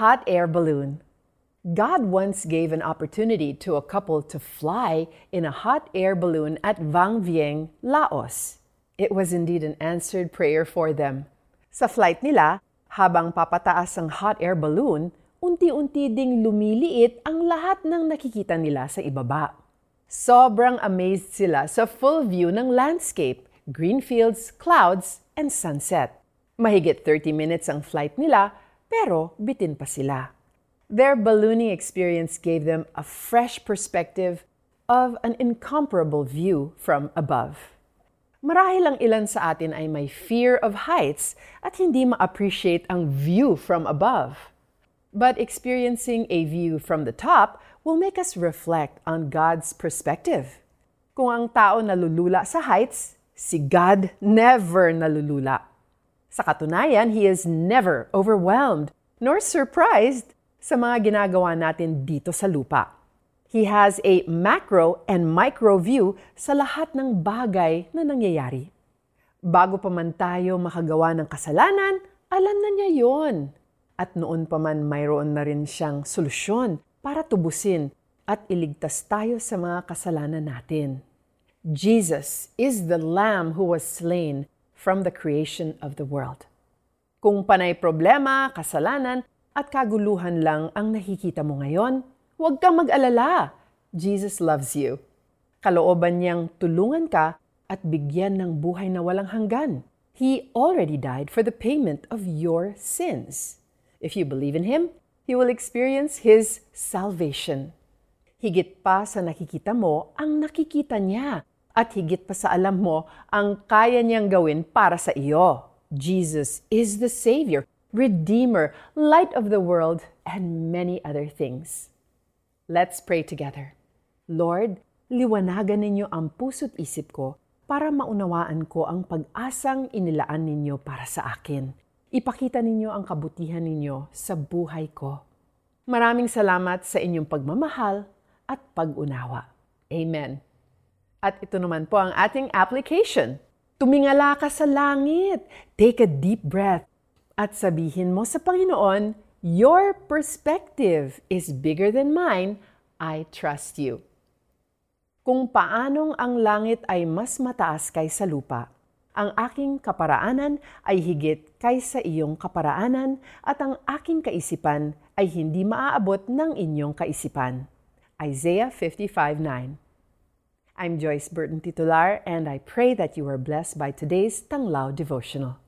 Hot air balloon. God once gave an opportunity to a couple to fly in a hot air balloon at Vang Vieng, Laos. It was indeed an answered prayer for them. Sa flight nila, habang papataas ang hot air balloon, unti-unti ding lumiliit ang lahat ng nakikita nila sa ibaba. Sobrang amazed sila sa full view ng landscape, green fields, clouds, and sunset. Mahigit 30 minutes ang flight nila pero bitin pa sila. Their ballooning experience gave them a fresh perspective of an incomparable view from above. Marahil ang ilan sa atin ay may fear of heights at hindi ma-appreciate ang view from above. But experiencing a view from the top will make us reflect on God's perspective. Kung ang tao nalulula sa heights, si God never nalulula. Sa katunayan, He is never overwhelmed nor surprised sa mga ginagawa natin dito sa lupa. He has a macro and micro view sa lahat ng bagay na nangyayari. Bago pa man tayo makagawa ng kasalanan, alam na niya yon. At noon pa man mayroon na rin siyang solusyon para tubusin at iligtas tayo sa mga kasalanan natin. Jesus is the Lamb who was slain from the creation of the world. Kung panay problema, kasalanan, at kaguluhan lang ang nakikita mo ngayon, huwag kang mag-alala. Jesus loves you. Kalooban niyang tulungan ka at bigyan ng buhay na walang hanggan. He already died for the payment of your sins. If you believe in Him, you will experience His salvation. Higit pa sa nakikita mo ang nakikita niya at higit pa sa alam mo ang kaya niyang gawin para sa iyo. Jesus is the Savior, Redeemer, Light of the world, and many other things. Let's pray together. Lord, liwanagan ninyo ang puso't isip ko para maunawaan ko ang pag-asang inilaan ninyo para sa akin. Ipakita ninyo ang kabutihan ninyo sa buhay ko. Maraming salamat sa inyong pagmamahal at pag-unawa. Amen. At ito naman po ang ating application. Tumingala ka sa langit. Take a deep breath. At sabihin mo sa Panginoon, Your perspective is bigger than mine. I trust you. Kung paanong ang langit ay mas mataas kaysa lupa, ang aking kaparaanan ay higit kaysa iyong kaparaanan at ang aking kaisipan ay hindi maaabot ng inyong kaisipan. Isaiah 55:9 I'm Joyce Burton Titular, and I pray that you are blessed by today's Tanglao devotional.